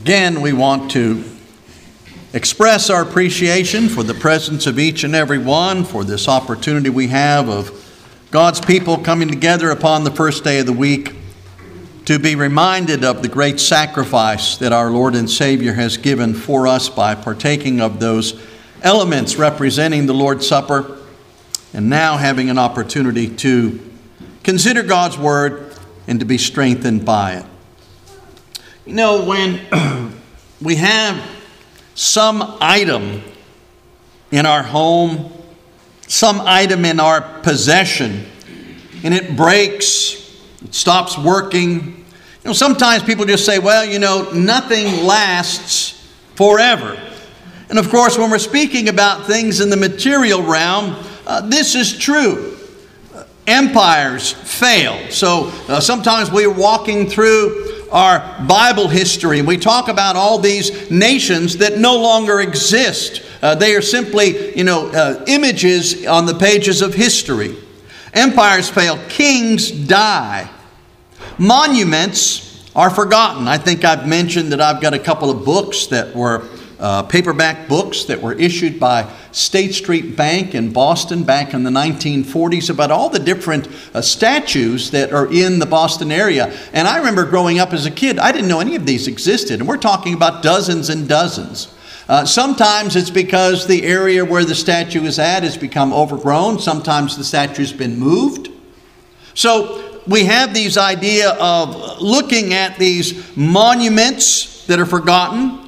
Again, we want to express our appreciation for the presence of each and every one, for this opportunity we have of God's people coming together upon the first day of the week to be reminded of the great sacrifice that our Lord and Savior has given for us by partaking of those elements representing the Lord's Supper, and now having an opportunity to consider God's Word and to be strengthened by it. You know, when we have some item in our home, some item in our possession, and it breaks, it stops working. You know, sometimes people just say, well, you know, nothing lasts forever. And of course, when we're speaking about things in the material realm, uh, this is true. empires fail. So uh, sometimes we're walking through our Bible history. We talk about all these nations that no longer exist. Uh, they are simply, you know, uh, images on the pages of history. Empires fail, kings die, monuments are forgotten. I think I've mentioned that I've got a couple of books that were uh, paperback books that were issued by State Street Bank in Boston back in the 1940s about all the different uh, statues that are in the Boston area. And I remember growing up as a kid, I didn't know any of these existed. And we're talking about dozens and dozens. Uh, sometimes it's because the area where the statue is at has become overgrown. Sometimes the statue's been moved. So we have these idea of looking at these monuments that are forgotten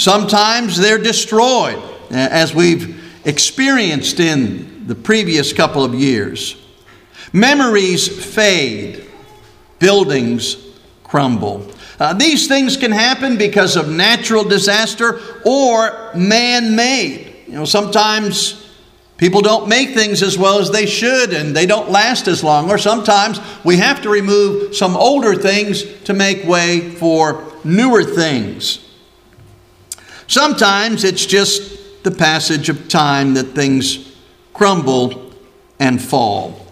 Sometimes they're destroyed, as we've experienced in the previous couple of years. Memories fade, buildings crumble. Uh, these things can happen because of natural disaster or man made. You know, sometimes people don't make things as well as they should and they don't last as long, or sometimes we have to remove some older things to make way for newer things. Sometimes it's just the passage of time that things crumble and fall.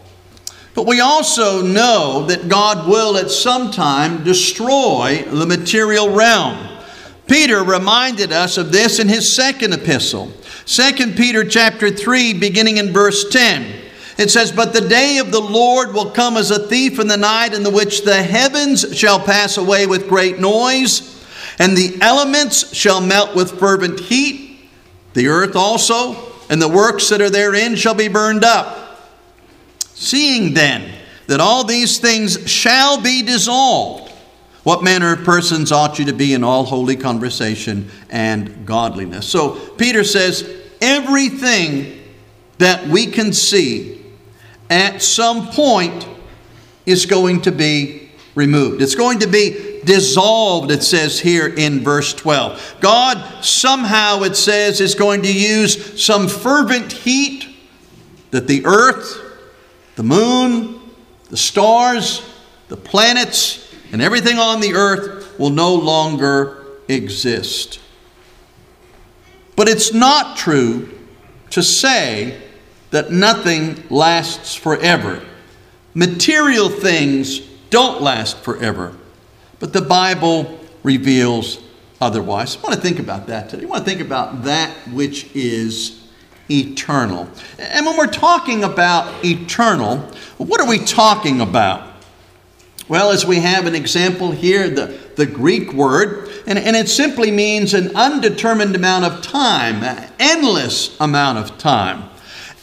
But we also know that God will at some time destroy the material realm. Peter reminded us of this in his second epistle. 2 Peter chapter 3 beginning in verse 10. It says, But the day of the Lord will come as a thief in the night, in the which the heavens shall pass away with great noise and the elements shall melt with fervent heat, the earth also, and the works that are therein shall be burned up. Seeing then that all these things shall be dissolved, what manner of persons ought you to be in all holy conversation and godliness? So Peter says, everything that we can see at some point is going to be removed. It's going to be dissolved, it says here in verse 12. God somehow, it says, is going to use some fervent heat that the earth, the moon, the stars, the planets, and everything on the earth will no longer exist. But it's not true to say that nothing lasts forever. Material things don't last forever. But the Bible reveals otherwise. I want to think about that today. I want to think about that which is eternal. And when we're talking about eternal, what are we talking about? Well, as we have an example here, the, the Greek word, and, and it simply means an undetermined amount of time, an endless amount of time.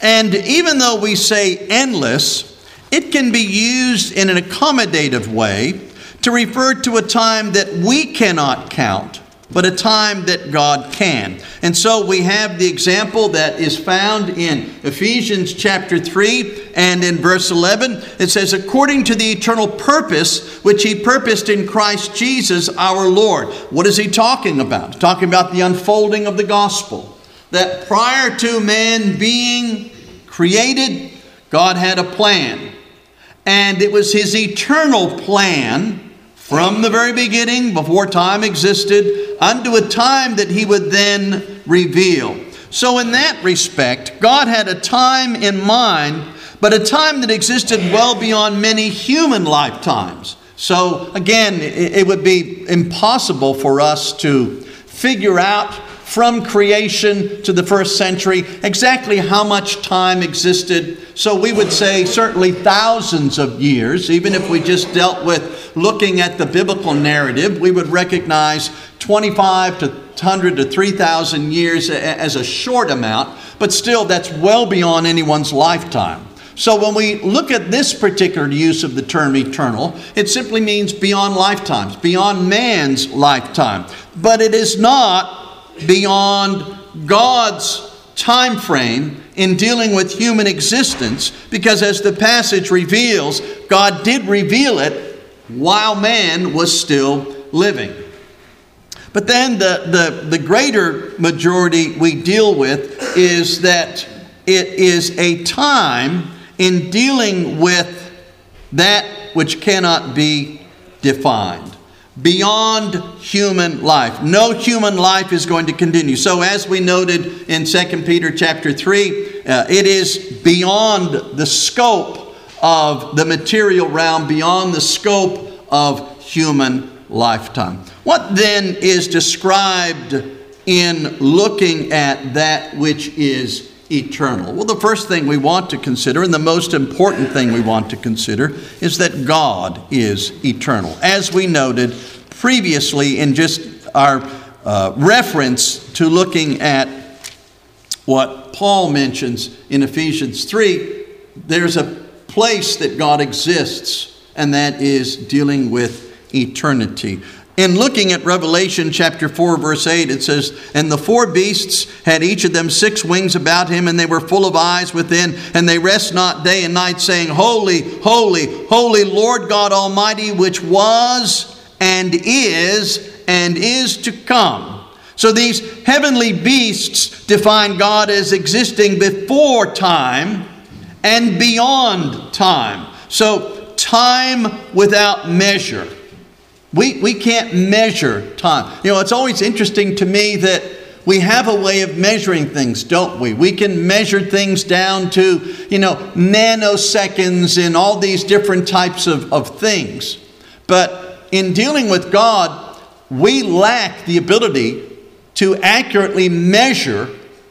And even though we say endless, it can be used in an accommodative way to refer to a time that we cannot count, but a time that God can. And so we have the example that is found in Ephesians chapter 3 and in verse 11. It says, according to the eternal purpose which he purposed in Christ Jesus our Lord. What is he talking about? Talking about the unfolding of the gospel. That prior to man being created, God had a plan. And it was his eternal plan from the very beginning, before time existed, unto a time that he would then reveal. So, in that respect, God had a time in mind, but a time that existed well beyond many human lifetimes. So, again, it would be impossible for us to figure out from creation to the first century exactly how much time existed. So we would say certainly thousands of years, even if we just dealt with looking at the biblical narrative, we would recognize 25 to 100 to 3,000 years as a short amount, but still that's well beyond anyone's lifetime. So when we look at this particular use of the term eternal, it simply means beyond lifetimes, beyond man's lifetime. But it is not beyond God's time frame in dealing with human existence because as the passage reveals God did reveal it while man was still living. But then the, the, the greater majority we deal with is that it is a time in dealing with that which cannot be defined beyond human life. No human life is going to continue. So as we noted in 2 Peter chapter 3, uh, it is beyond the scope of the material realm, beyond the scope of human lifetime. What then is described in looking at that which is eternal? Well, the first thing we want to consider, and the most important thing we want to consider, is that God is eternal. As we noted previously in just our uh, reference to looking at what Paul mentions in Ephesians 3, there's a place that God exists, and that is dealing with eternity. In looking at Revelation chapter 4, verse 8, it says, And the four beasts had each of them six wings about him, and they were full of eyes within, and they rest not day and night, saying, Holy, holy, holy Lord God Almighty, which was and is and is to come. So these heavenly beasts define God as existing before time and beyond time. So time without measure. We, we can't measure time. You know, it's always interesting to me that we have a way of measuring things, don't we? We can measure things down to, you know, nanoseconds and all these different types of, of things. But in dealing with God, we lack the ability to accurately measure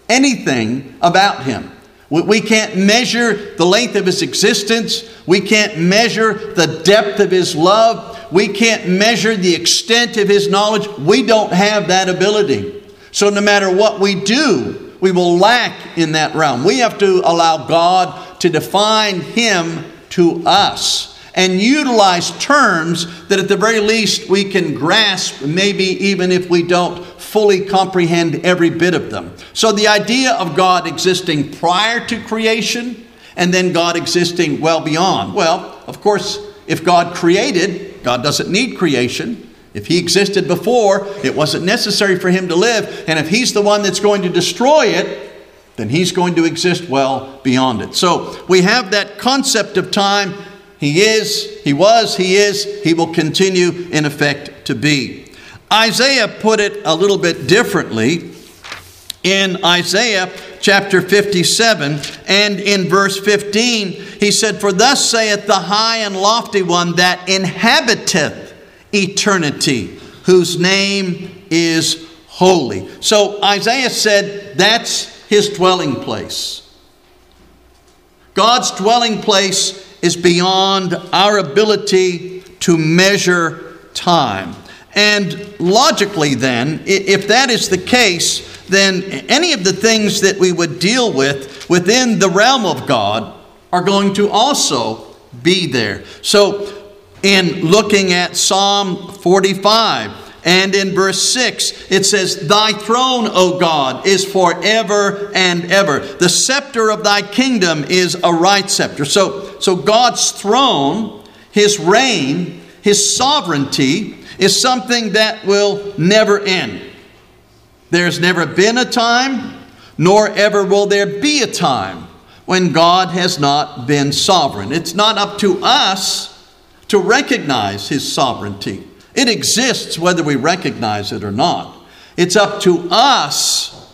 anything about Him. We can't measure the length of His existence. We can't measure the depth of His love we can't measure the extent of His knowledge. We don't have that ability. So, no matter what we do, we will lack in that realm. We have to allow God to define Him to us and utilize terms that at the very least we can grasp, maybe even if we don't fully comprehend every bit of them. So, the idea of God existing prior to creation and then God existing well beyond. Well, of course, if God created, God doesn't need creation. If he existed before, it wasn't necessary for him to live. And if he's the one that's going to destroy it, then he's going to exist well beyond it. So we have that concept of time. He is, he was, he is, he will continue in effect to be. Isaiah put it a little bit differently in Isaiah chapter 57 and in verse 15, he said, For thus saith the high and lofty one that inhabiteth eternity, whose name is holy. So Isaiah said that's his dwelling place. God's dwelling place is beyond our ability to measure time. And logically, then, if that is the case, then any of the things that we would deal with within the realm of God are going to also be there. So, in looking at Psalm 45 and in verse 6, it says, Thy throne, O God, is forever and ever. The scepter of thy kingdom is a right scepter. So, so God's throne, his reign, his sovereignty is something that will never end. There's never been a time, nor ever will there be a time when God has not been sovereign. It's not up to us to recognize His sovereignty. It exists whether we recognize it or not. It's up to us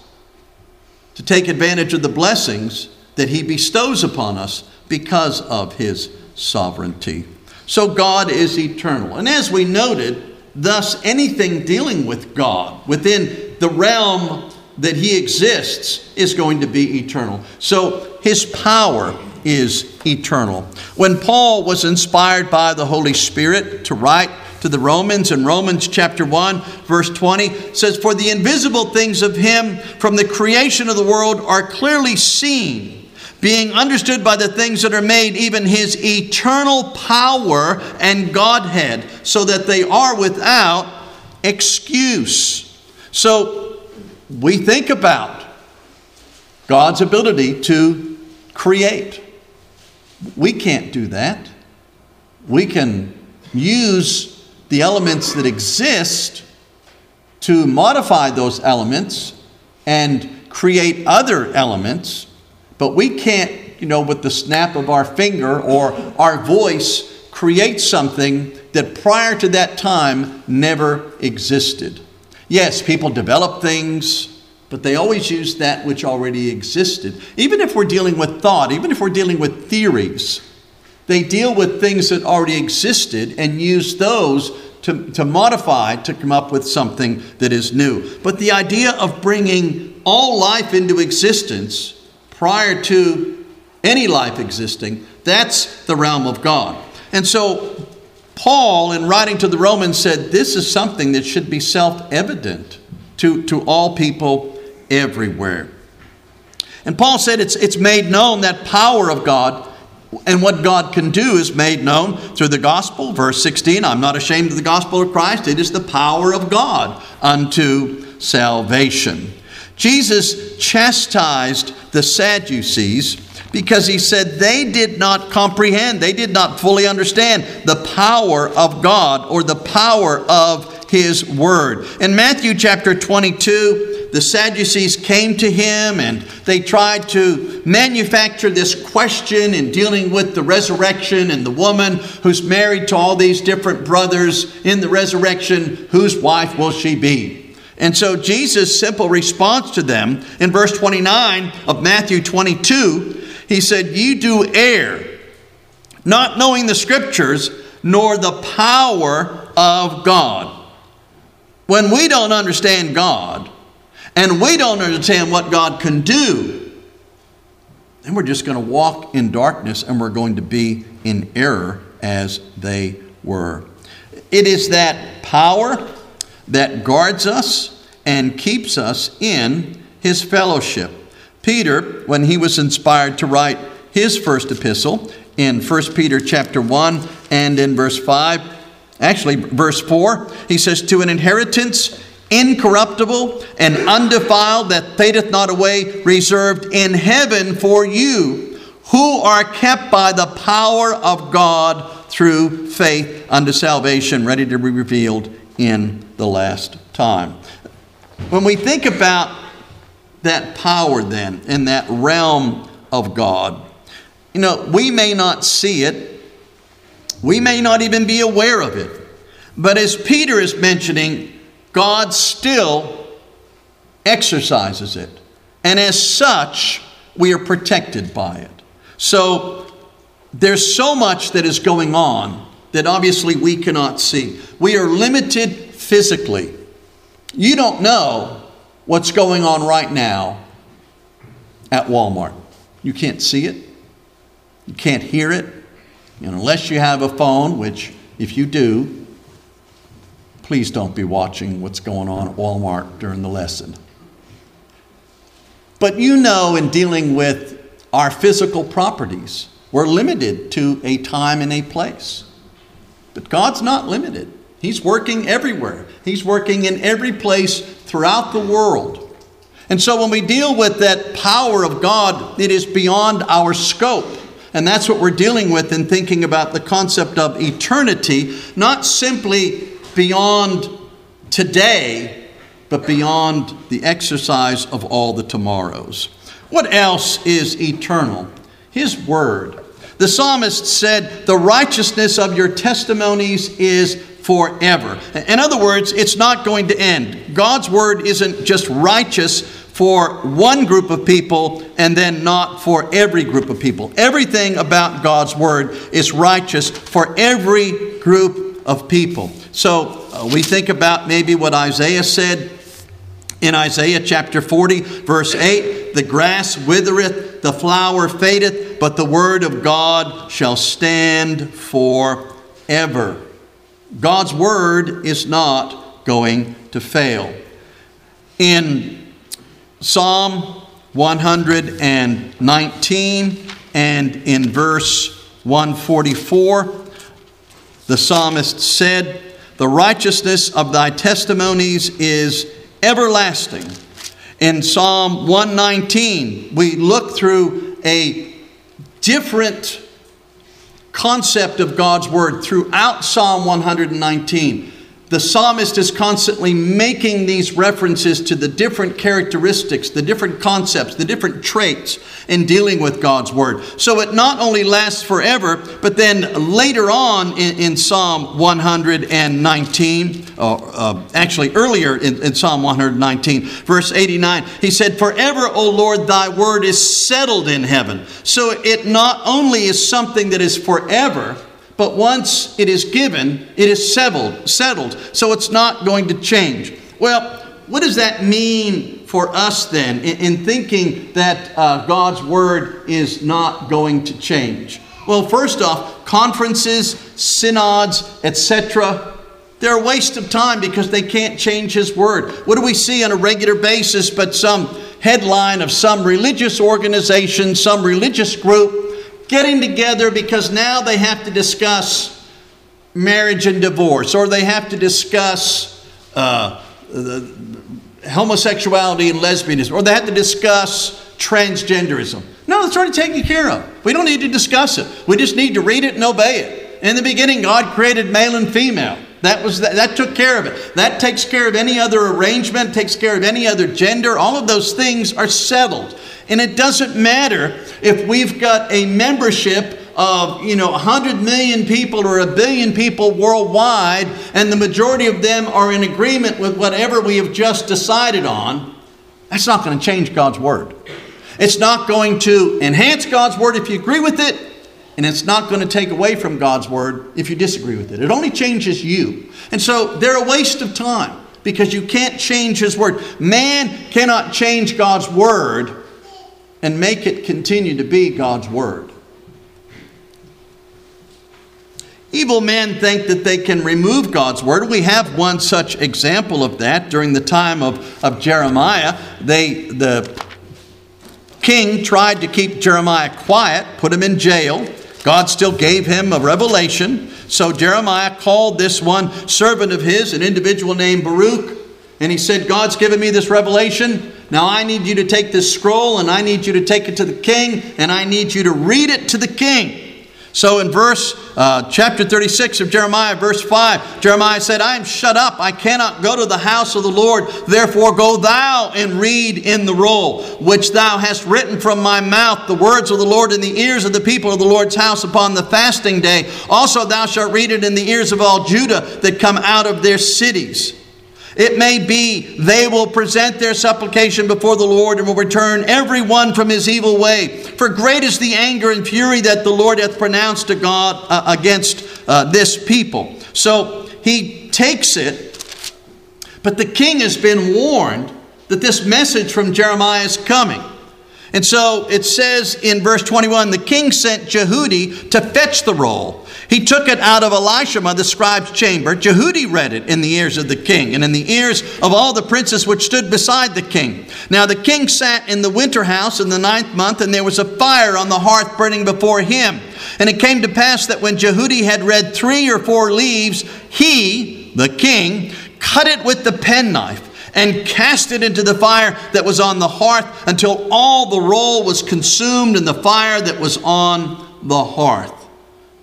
to take advantage of the blessings that He bestows upon us because of His sovereignty. So God is eternal. And as we noted, thus anything dealing with God within the realm that He exists is going to be eternal. So His power is eternal. When Paul was inspired by the Holy Spirit to write to the Romans in Romans chapter 1 verse 20 says for the invisible things of him from the creation of the world are clearly seen being understood by the things that are made even his eternal power and godhead so that they are without excuse. So we think about God's ability to create. We can't do that. We can use the elements that exist to modify those elements and create other elements, but we can't, you know, with the snap of our finger or our voice, create something that prior to that time never existed. Yes, people develop things, but they always use that which already existed. Even if we're dealing with thought, even if we're dealing with theories, they deal with things that already existed and use those to, to modify to come up with something that is new. But the idea of bringing all life into existence prior to any life existing, that's the realm of God. And so, Paul, in writing to the Romans, said this is something that should be self evident to, to all people everywhere. And Paul said it's, it's made known that power of God and what God can do is made known through the gospel. Verse 16 I'm not ashamed of the gospel of Christ, it is the power of God unto salvation. Jesus chastised the Sadducees because he said they did not comprehend, they did not fully understand the power of God or the power of his word. In Matthew chapter 22, the Sadducees came to him and they tried to manufacture this question in dealing with the resurrection and the woman who's married to all these different brothers in the resurrection, whose wife will she be? And so Jesus' simple response to them in verse 29 of Matthew 22, he said, You do err, not knowing the scriptures nor the power of God. When we don't understand God, and we don't understand what God can do, then we're just going to walk in darkness and we're going to be in error as they were. It is that power that guards us and keeps us in his fellowship. Peter, when he was inspired to write his first epistle in 1 Peter chapter 1 and in verse 5, actually verse 4, he says, To an inheritance incorruptible and undefiled, that fadeth not away, reserved in heaven for you, who are kept by the power of God through faith unto salvation, ready to be revealed in the last time. When we think about that power, then, in that realm of God, you know, we may not see it, we may not even be aware of it. But as Peter is mentioning, God still exercises it. And as such, we are protected by it. So there's so much that is going on that obviously we cannot see. We are limited physically. You don't know what's going on right now at Walmart. You can't see it, you can't hear it, and unless you have a phone, which if you do, please don't be watching what's going on at Walmart during the lesson. But you know, in dealing with our physical properties, we're limited to a time and a place. But God's not limited. He's working everywhere, He's working in every place throughout the world. And so when we deal with that power of God, it is beyond our scope. And that's what we're dealing with in thinking about the concept of eternity, not simply beyond today, but beyond the exercise of all the tomorrows. What else is eternal? His word. The psalmist said, The righteousness of your testimonies is forever. In other words, it's not going to end. God's word isn't just righteous for one group of people and then not for every group of people. Everything about God's Word is righteous for every group of people. So uh, we think about maybe what Isaiah said in Isaiah chapter 40, verse 8 The grass withereth, the flower fadeth, but the word of God shall stand forever. God's word is not going to fail. In Psalm 119 and in verse 144, the psalmist said, The righteousness of thy testimonies is everlasting. In Psalm 119, we look through a different concept of God's word throughout Psalm 119 the psalmist is constantly making these references to the different characteristics, the different concepts, the different traits in dealing with God's word. So it not only lasts forever, but then later on in, in Psalm 119, uh, uh, actually earlier in, in Psalm 119, verse 89, he said, Forever, O Lord, thy word is settled in heaven. So it not only is something that is forever, but once it is given, it is settled, settled. So it's not going to change. Well, what does that mean for us then in, in thinking that uh, God's word is not going to change? Well, first off, conferences, synods, etc., they're a waste of time because they can't change His word. What do we see on a regular basis but some headline of some religious organization, some religious group getting together because now they have to discuss marriage and divorce, or they have to discuss uh, homosexuality and lesbianism, or they have to discuss transgenderism. No, it's already taken care of. We don't need to discuss it. We just need to read it and obey it. In the beginning, God created male and female. That was that, that took care of it. That takes care of any other arrangement, takes care of any other gender. All of those things are settled. And it doesn't matter if we've got a membership of you know 100 million people or a billion people worldwide and the majority of them are in agreement with whatever we have just decided on that's not going to change god's word. It's not going to enhance god's word if you agree with it and it's not going to take away from god's word if you disagree with it. It only changes you. And so they're a waste of time because you can't change his word. Man cannot change god's word and make it continue to be God's Word. Evil men think that they can remove God's word. We have one such example of that during the time of, of Jeremiah. They, the king tried to keep Jeremiah quiet, put him in jail. God still gave him a revelation. So Jeremiah called this one servant of his, an individual named Baruch, and he said, God's given me this revelation. Now I need you to take this scroll and I need you to take it to the king and I need you to read it to the king. So in verse uh, chapter 36 of Jeremiah, verse 5, Jeremiah said, I am shut up. I cannot go to the house of the Lord. Therefore go thou and read in the roll, which thou hast written from my mouth, the words of the Lord in the ears of the people of the Lord's house upon the fasting day. Also thou shalt read it in the ears of all Judah that come out of their cities. It may be they will present their supplication before the Lord and will return every one from his evil way. For great is the anger and fury that the Lord hath pronounced to God uh, against uh, this people. So he takes it, but the king has been warned that this message from Jeremiah is coming. And so it says in verse 21 the king sent Jehudi to fetch the roll. He took it out of Elishama, the scribe's chamber. Jehudi read it in the ears of the king and in the ears of all the princes which stood beside the king. Now the king sat in the winter house in the ninth month, and there was a fire on the hearth burning before him. And it came to pass that when Jehudi had read three or four leaves, he, the king, cut it with the penknife and cast it into the fire that was on the hearth until all the roll was consumed in the fire that was on the hearth.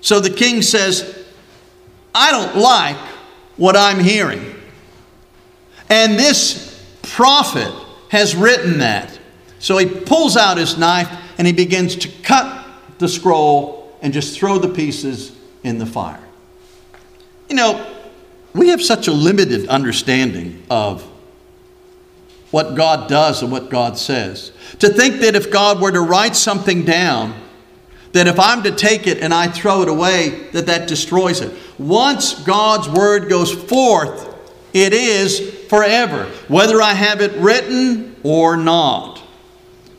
So the king says, I don't like what I'm hearing. And this prophet has written that. So he pulls out his knife and he begins to cut the scroll and just throw the pieces in the fire. You know, we have such a limited understanding of what God does and what God says. To think that if God were to write something down, that if I'm to take it and I throw it away, that that destroys it. Once God's word goes forth, it is forever, whether I have it written or not.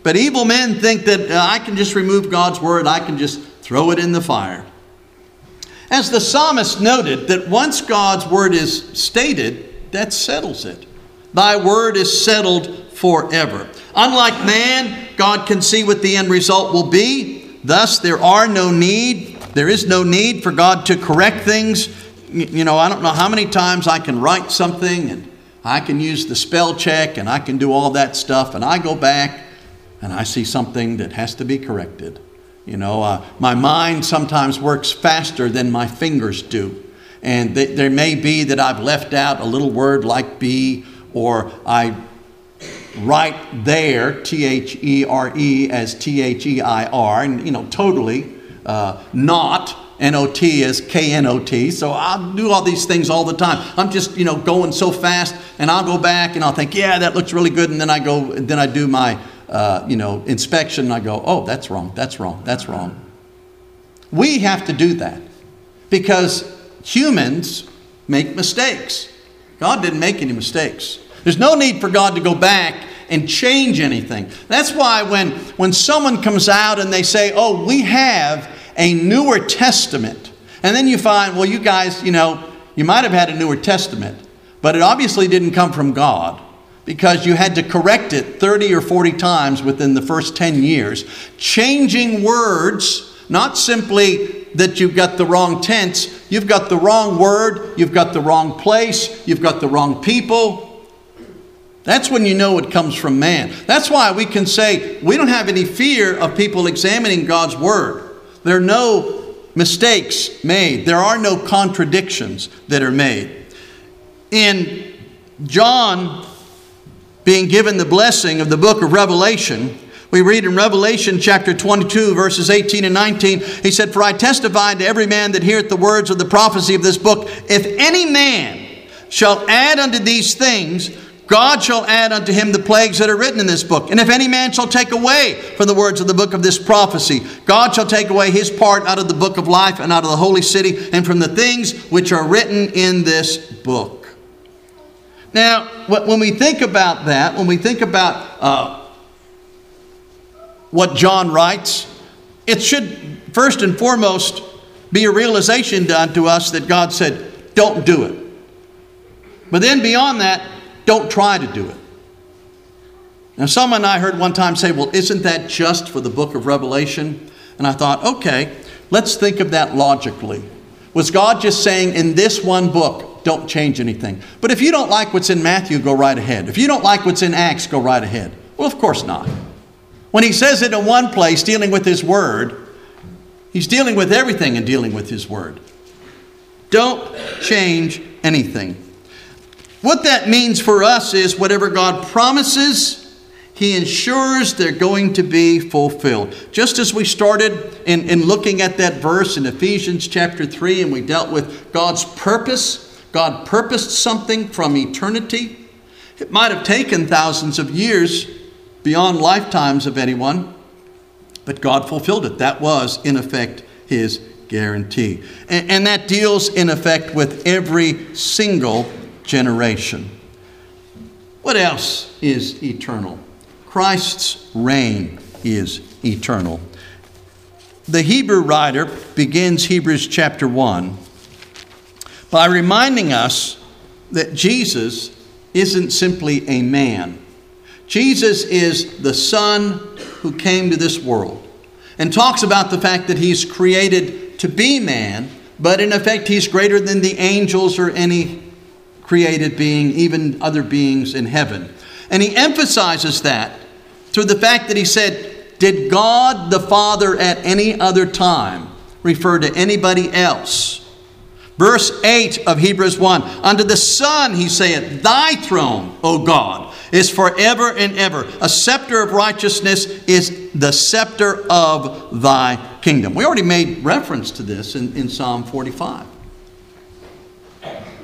But evil men think that uh, I can just remove God's word, I can just throw it in the fire. As the psalmist noted, that once God's word is stated, that settles it. Thy word is settled forever. Unlike man, God can see what the end result will be. Thus, there are no need, there is no need for God to correct things. You know, I don't know how many times I can write something and I can use the spell check and I can do all that stuff, and I go back and I see something that has to be corrected. You know, uh, my mind sometimes works faster than my fingers do. And th- there may be that I've left out a little word like be, or I write there, T H E R E, as T H E I R, and, you know, totally uh, not. N-O-T as K-N-O-T. So I'll do all these things all the time. I'm just, you know, going so fast and I'll go back and I'll think, yeah, that looks really good. And then I go, then I do my uh, you know, inspection, and I go, oh, that's wrong, that's wrong, that's wrong. We have to do that because humans make mistakes. God didn't make any mistakes. There's no need for God to go back and change anything. That's why when, when someone comes out and they say, oh, we have a newer testament, and then you find, well, you guys, you know, you might have had a newer testament, but it obviously didn't come from God because you had to correct it 30 or 40 times within the first 10 years, changing words, not simply that you've got the wrong tense, you've got the wrong word, you've got the wrong place, you've got the wrong people. That's when you know it comes from man. That's why we can say we don't have any fear of people examining God's word. There are no mistakes made, there are no contradictions that are made. In John being given the blessing of the book of Revelation, we read in Revelation chapter 22, verses 18 and 19, he said, For I testify to every man that heareth the words of the prophecy of this book, if any man shall add unto these things, God shall add unto him the plagues that are written in this book. And if any man shall take away from the words of the book of this prophecy, God shall take away his part out of the book of life and out of the holy city and from the things which are written in this book. Now, when we think about that, when we think about uh, what John writes, it should first and foremost be a realization done to us that God said, don't do it. But then beyond that, don't try to do it. Now, someone I heard one time say, well, isn't that just for the book of Revelation? And I thought, okay, let's think of that logically. Was God just saying in this one book, don't change anything. But if you don't like what's in Matthew, go right ahead. If you don't like what's in Acts, go right ahead. Well, of course not. When he says it in one place, dealing with his word, he's dealing with everything and dealing with his word. Don't change anything. What that means for us is whatever God promises, he ensures they're going to be fulfilled. Just as we started in, in looking at that verse in Ephesians chapter 3, and we dealt with God's purpose God purposed something from eternity. It might have taken thousands of years beyond lifetimes of anyone, but God fulfilled it. That was, in effect, His guarantee. And, and that deals, in effect, with every single generation. What else is eternal? Christ's reign is eternal. The Hebrew writer begins Hebrews chapter 1 by reminding us that Jesus isn't simply a man. Jesus is the Son who came to this world and talks about the fact that he's created to be man, but in effect, he's greater than the angels or any created being, even other beings in heaven. And he emphasizes that through the fact that he said, Did God the Father at any other time refer to anybody else Verse 8 of Hebrews 1 Unto the Son he saith, Thy throne, O God, is forever and ever. A scepter of righteousness is the scepter of thy kingdom. We already made reference to this in, in Psalm 45.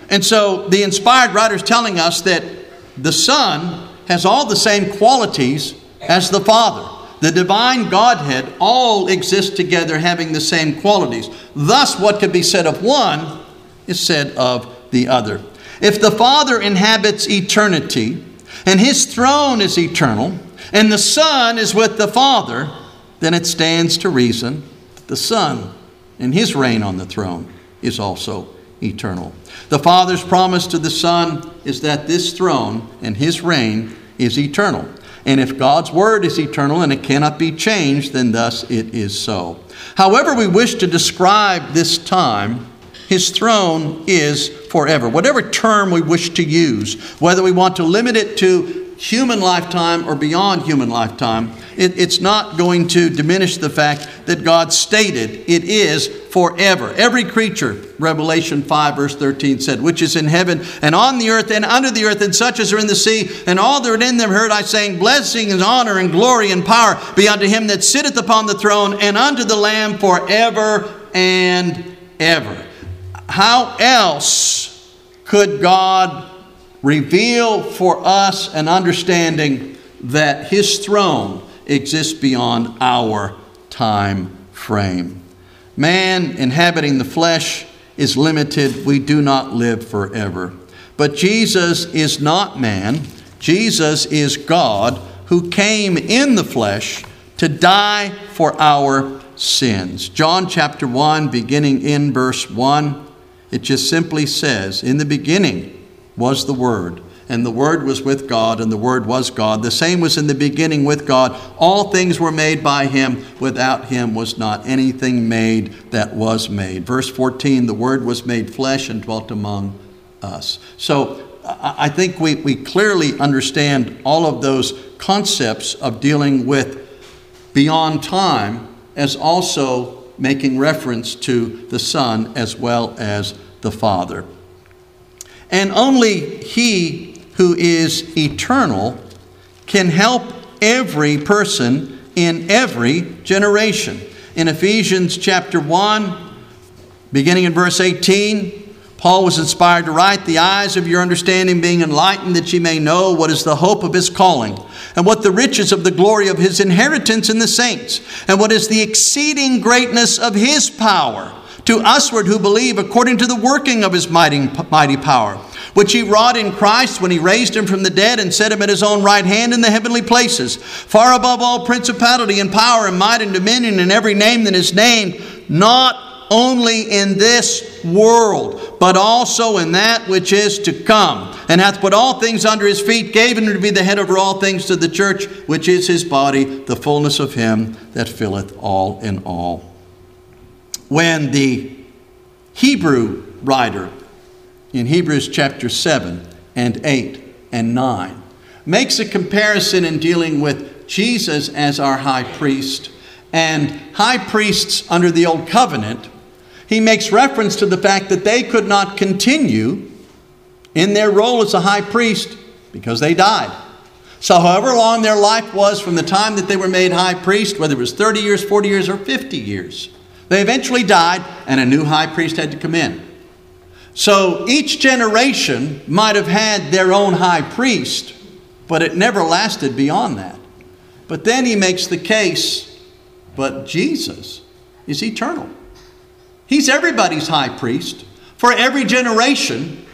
And so the inspired writer is telling us that the Son has all the same qualities as the Father. The divine Godhead all exist together having the same qualities. Thus, what could be said of one is said of the other. If the Father inhabits eternity, and his throne is eternal, and the Son is with the Father, then it stands to reason that the Son and his reign on the throne is also eternal. The Father's promise to the Son is that this throne and his reign is eternal. And if God's word is eternal and it cannot be changed, then thus it is so. However, we wish to describe this time, his throne is forever. Whatever term we wish to use, whether we want to limit it to human lifetime or beyond human lifetime, it, it's not going to diminish the fact that God stated it is forever. Every creature, Revelation 5, verse 13 said, which is in heaven and on the earth and under the earth, and such as are in the sea, and all that are in them heard I saying, Blessing and honor and glory and power be unto him that sitteth upon the throne and unto the Lamb forever and ever. How else could God reveal for us an understanding that his throne exists beyond our time frame. Man inhabiting the flesh is limited. We do not live forever. But Jesus is not man, Jesus is God who came in the flesh to die for our sins. John chapter 1, beginning in verse 1, it just simply says, In the beginning was the Word and the Word was with God, and the Word was God. The same was in the beginning with God. All things were made by Him. Without Him was not anything made that was made. Verse 14 the Word was made flesh and dwelt among us. So I think we, we clearly understand all of those concepts of dealing with beyond time as also making reference to the Son as well as the Father. And only He who is eternal, can help every person in every generation. In Ephesians chapter 1, beginning in verse 18, Paul was inspired to write, The eyes of your understanding being enlightened, that ye may know what is the hope of his calling, and what the riches of the glory of his inheritance in the saints, and what is the exceeding greatness of his power to usward who believe according to the working of his mighty, mighty power which he wrought in Christ when he raised him from the dead and set him at his own right hand in the heavenly places, far above all principality and power and might and dominion and every name that is named, not only in this world, but also in that which is to come, and hath put all things under his feet, gave him to be the head over all things to the church, which is his body, the fullness of him that filleth all in all. When the Hebrew writer in Hebrews chapter 7 and 8 and 9. Makes a comparison in dealing with Jesus as our high priest and high priests under the old covenant. He makes reference to the fact that they could not continue in their role as a high priest because they died. So, however long their life was from the time that they were made high priest, whether it was 30 years, 40 years, or 50 years, they eventually died and a new high priest had to come in. So each generation might have had their own high priest, but it never lasted beyond that. But then he makes the case, but Jesus is eternal. He's everybody's high priest for every generation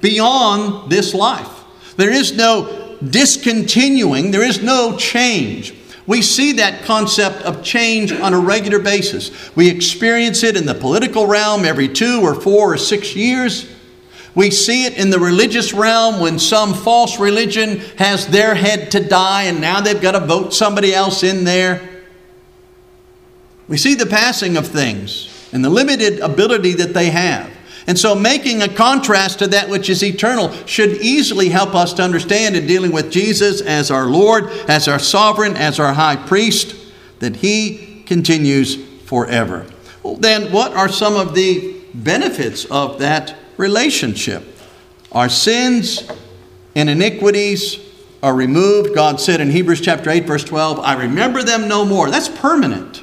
beyond this life. There is no discontinuing, there is no change. We see that concept of change on a regular basis. We experience it in the political realm every two or four or six years. We see it in the religious realm when some false religion has their head to die and now they've got to vote somebody else in there. We see the passing of things and the limited ability that they have. And so, making a contrast to that which is eternal should easily help us to understand in dealing with Jesus as our Lord, as our sovereign, as our high priest, that he continues forever. Well, then, what are some of the benefits of that relationship? Our sins and iniquities are removed. God said in Hebrews chapter 8, verse 12, I remember them no more. That's permanent.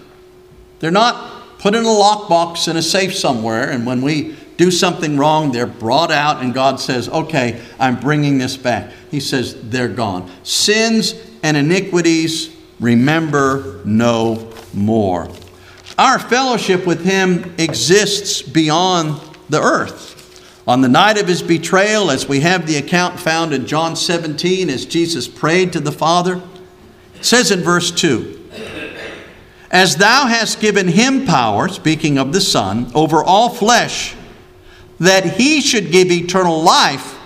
They're not put in a lockbox in a safe somewhere, and when we do something wrong, they're brought out, and God says, Okay, I'm bringing this back. He says, They're gone. Sins and iniquities, remember no more. Our fellowship with Him exists beyond the earth. On the night of his betrayal, as we have the account found in John 17, as Jesus prayed to the Father, it says in verse 2 As thou hast given him power, speaking of the Son, over all flesh, that he should give eternal life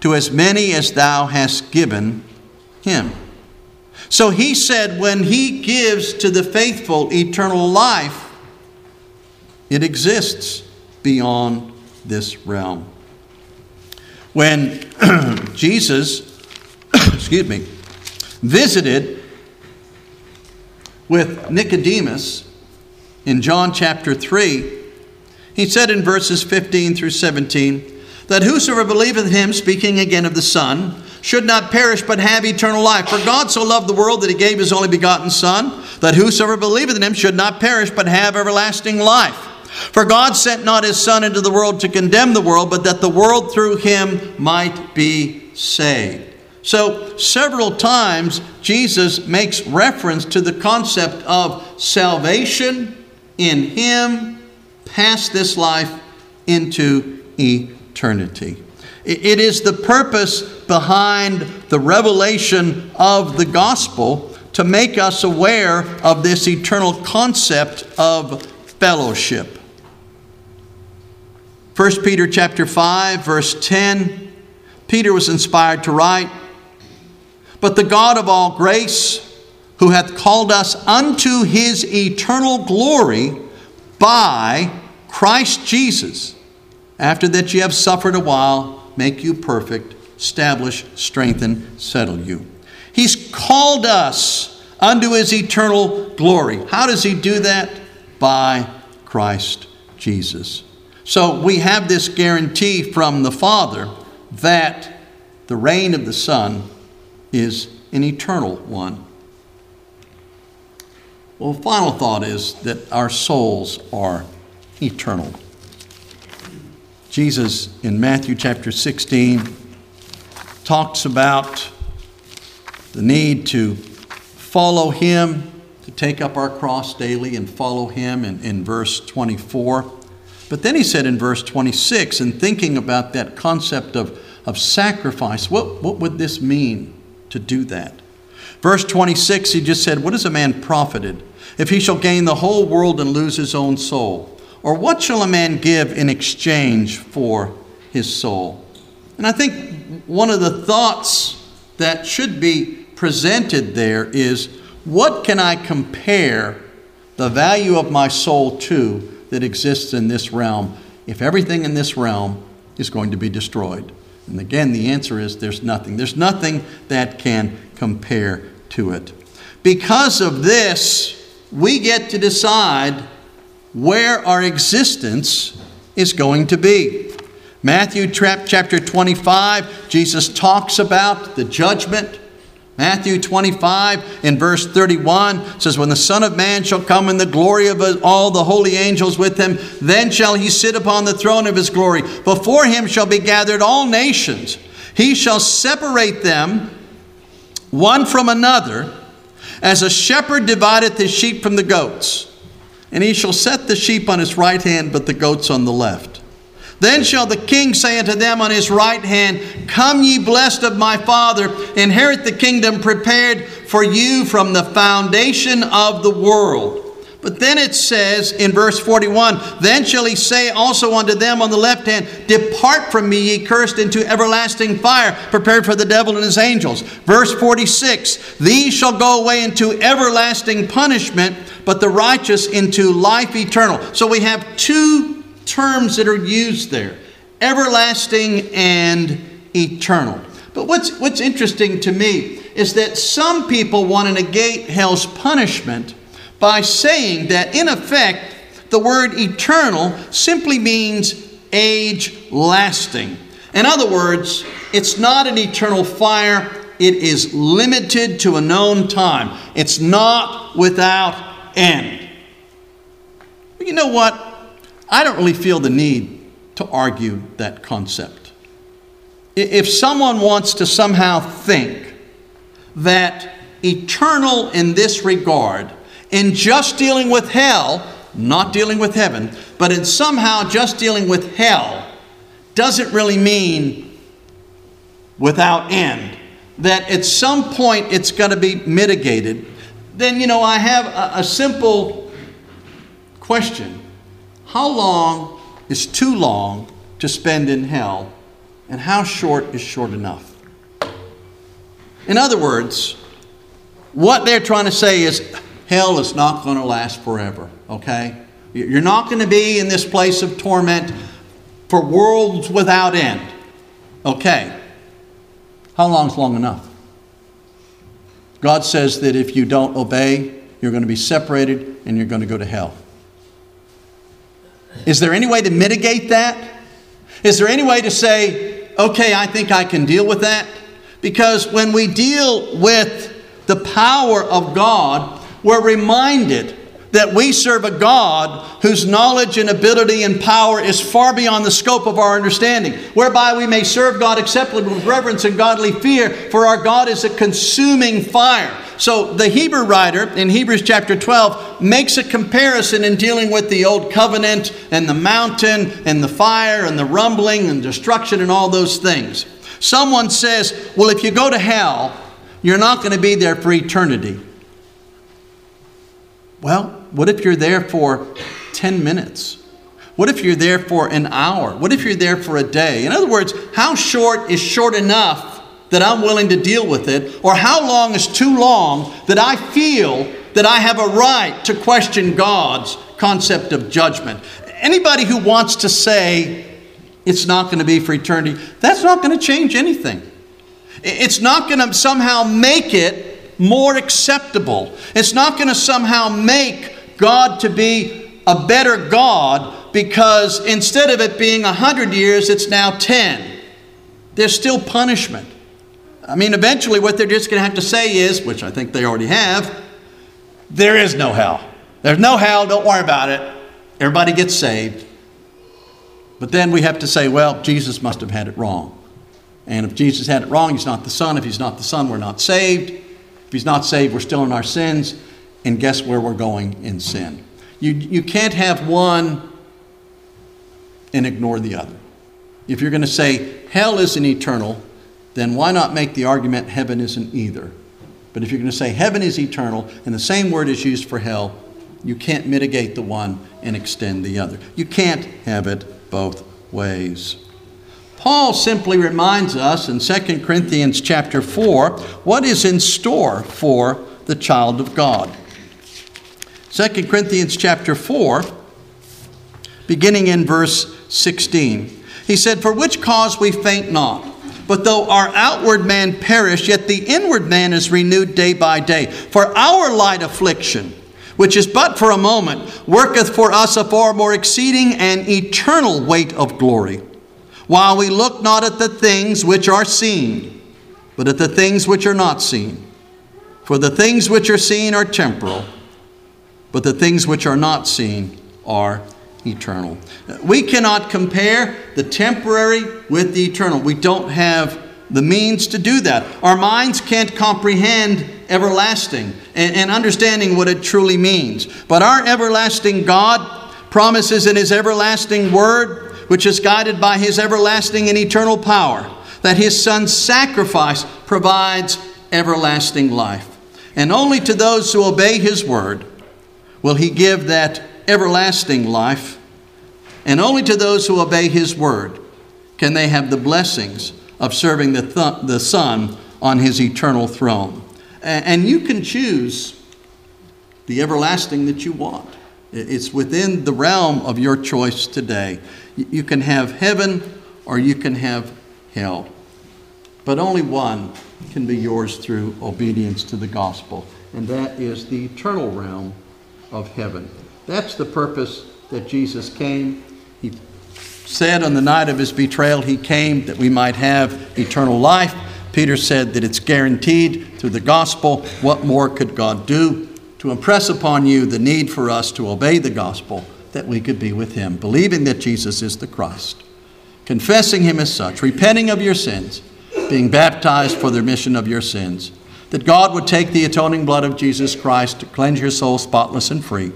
to as many as thou hast given him. So he said, when he gives to the faithful eternal life, it exists beyond this realm. When Jesus, excuse me, visited with Nicodemus in John chapter 3, he said in verses 15 through 17, that whosoever believeth him, speaking again of the Son, should not perish but have eternal life. For God so loved the world that he gave his only begotten Son, that whosoever believeth in him should not perish but have everlasting life. For God sent not his Son into the world to condemn the world, but that the world through him might be saved. So, several times, Jesus makes reference to the concept of salvation in him past this life into eternity. It is the purpose behind the revelation of the gospel to make us aware of this eternal concept of fellowship. 1 Peter chapter 5 verse 10 Peter was inspired to write But the God of all grace who hath called us unto his eternal glory by Christ Jesus after that ye have suffered a while, make you perfect, establish, strengthen, settle you. He's called us unto his eternal glory. How does he do that? By Christ Jesus. So we have this guarantee from the Father that the reign of the Son is an eternal one. Well, final thought is that our souls are eternal. Jesus in Matthew chapter 16 talks about the need to follow him, to take up our cross daily and follow him in, in verse 24. But then he said in verse 26, in thinking about that concept of, of sacrifice, what, what would this mean to do that? Verse 26, he just said, What is a man profited if he shall gain the whole world and lose his own soul? Or what shall a man give in exchange for his soul? And I think one of the thoughts that should be presented there is what can I compare the value of my soul to that exists in this realm if everything in this realm is going to be destroyed? And again, the answer is there's nothing. There's nothing that can compare to it. Because of this, we get to decide where our existence is going to be. Matthew chapter 25, Jesus talks about the judgment. Matthew 25 in verse 31 says, When the Son of Man shall come in the glory of all the holy angels with him, then shall he sit upon the throne of his glory. Before him shall be gathered all nations. He shall separate them one from another, as a shepherd divideth his sheep from the goats. And he shall set the sheep on his right hand, but the goats on the left. Then shall the king say unto them on his right hand, Come ye blessed of my Father, inherit the kingdom prepared for you from the foundation of the world. But then it says in verse 41 Then shall he say also unto them on the left hand, Depart from me, ye cursed, into everlasting fire, prepared for the devil and his angels. Verse 46 These shall go away into everlasting punishment but the righteous into life eternal. So we have two terms that are used there everlasting and eternal. But what's, what's interesting to me is that some people want to negate hell's punishment by saying that, in effect, the word eternal simply means age lasting. In other words, it's not an eternal fire, it is limited to a known time. It's not without end. But you know what? I don't really feel the need to argue that concept. If someone wants to somehow think that eternal in this regard, in just dealing with hell, not dealing with heaven, but in somehow just dealing with hell, doesn't really mean without end. That at some point it's going to be mitigated. Then, you know, I have a, a simple question How long is too long to spend in hell, and how short is short enough? In other words, what they're trying to say is hell is not going to last forever, okay? You're not going to be in this place of torment for worlds without end. Okay. How long's long enough? God says that if you don't obey, you're going to be separated and you're going to go to hell. Is there any way to mitigate that? Is there any way to say, okay, I think I can deal with that? Because when we deal with the power of God, we're reminded that we serve a God whose knowledge and ability and power is far beyond the scope of our understanding, whereby we may serve God acceptably with reverence and godly fear, for our God is a consuming fire. So the Hebrew writer in Hebrews chapter 12 makes a comparison in dealing with the old covenant and the mountain and the fire and the rumbling and destruction and all those things. Someone says, well, if you go to hell, you're not going to be there for eternity. Well, what if you're there for 10 minutes? What if you're there for an hour? What if you're there for a day? In other words, how short is short enough that I'm willing to deal with it? Or how long is too long that I feel that I have a right to question God's concept of judgment? Anybody who wants to say it's not going to be for eternity, that's not going to change anything. It's not going to somehow make it more acceptable. It's not going to somehow make God to be a better God because instead of it being 100 years, it's now 10. There's still punishment. I mean, eventually, what they're just going to have to say is, which I think they already have, there is no hell. There's no hell, don't worry about it. Everybody gets saved. But then we have to say, well, Jesus must have had it wrong. And if Jesus had it wrong, he's not the Son. If he's not the Son, we're not saved. If he's not saved, we're still in our sins and guess where we're going in sin? You, you can't have one and ignore the other. If you're going to say hell isn't eternal, then why not make the argument heaven isn't either? But if you're going to say heaven is eternal and the same word is used for hell, you can't mitigate the one and extend the other. You can't have it both ways. Paul simply reminds us in 2 Corinthians chapter 4 what is in store for the child of God. 2 Corinthians chapter 4, beginning in verse 16. He said, For which cause we faint not. But though our outward man perish, yet the inward man is renewed day by day. For our light affliction, which is but for a moment, worketh for us a far more exceeding and eternal weight of glory. While we look not at the things which are seen, but at the things which are not seen. For the things which are seen are temporal but the things which are not seen are eternal. We cannot compare the temporary with the eternal. We don't have the means to do that. Our minds can't comprehend everlasting and, and, understanding what it truly means. But our everlasting God promises in His everlasting Word, which is guided by His everlasting and eternal power, that His Son's sacrifice provides everlasting life. And only to those who obey His Word will he give that everlasting life. And only to those who obey his word can they have the blessings of serving the, th- the Son on his eternal throne. And you can choose the everlasting that you want. It's within the realm of your choice today. You can have heaven or you can have hell. But only one can be yours through obedience to the gospel, and that is the eternal realm of heaven. That's the purpose that Jesus came. He said on the night of his betrayal, He came that we might have eternal life. Peter said that it's guaranteed through the gospel. What more could God do? To impress upon you the need for us to obey the gospel that we could be with Him, believing that Jesus is the Christ, confessing Him as such, repenting of your sins, being baptized for the remission of your sins, that God would take the atoning blood of Jesus Christ to cleanse your soul spotless and free,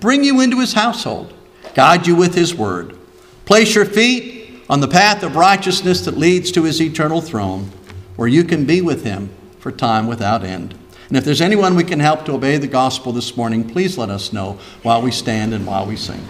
bring you into His household, guide you with His word, place your feet on the path of righteousness that leads to His eternal throne, where you can be with Him for time without end. And if there's anyone we can help to obey the gospel this morning, please let us know while we stand and while we sing.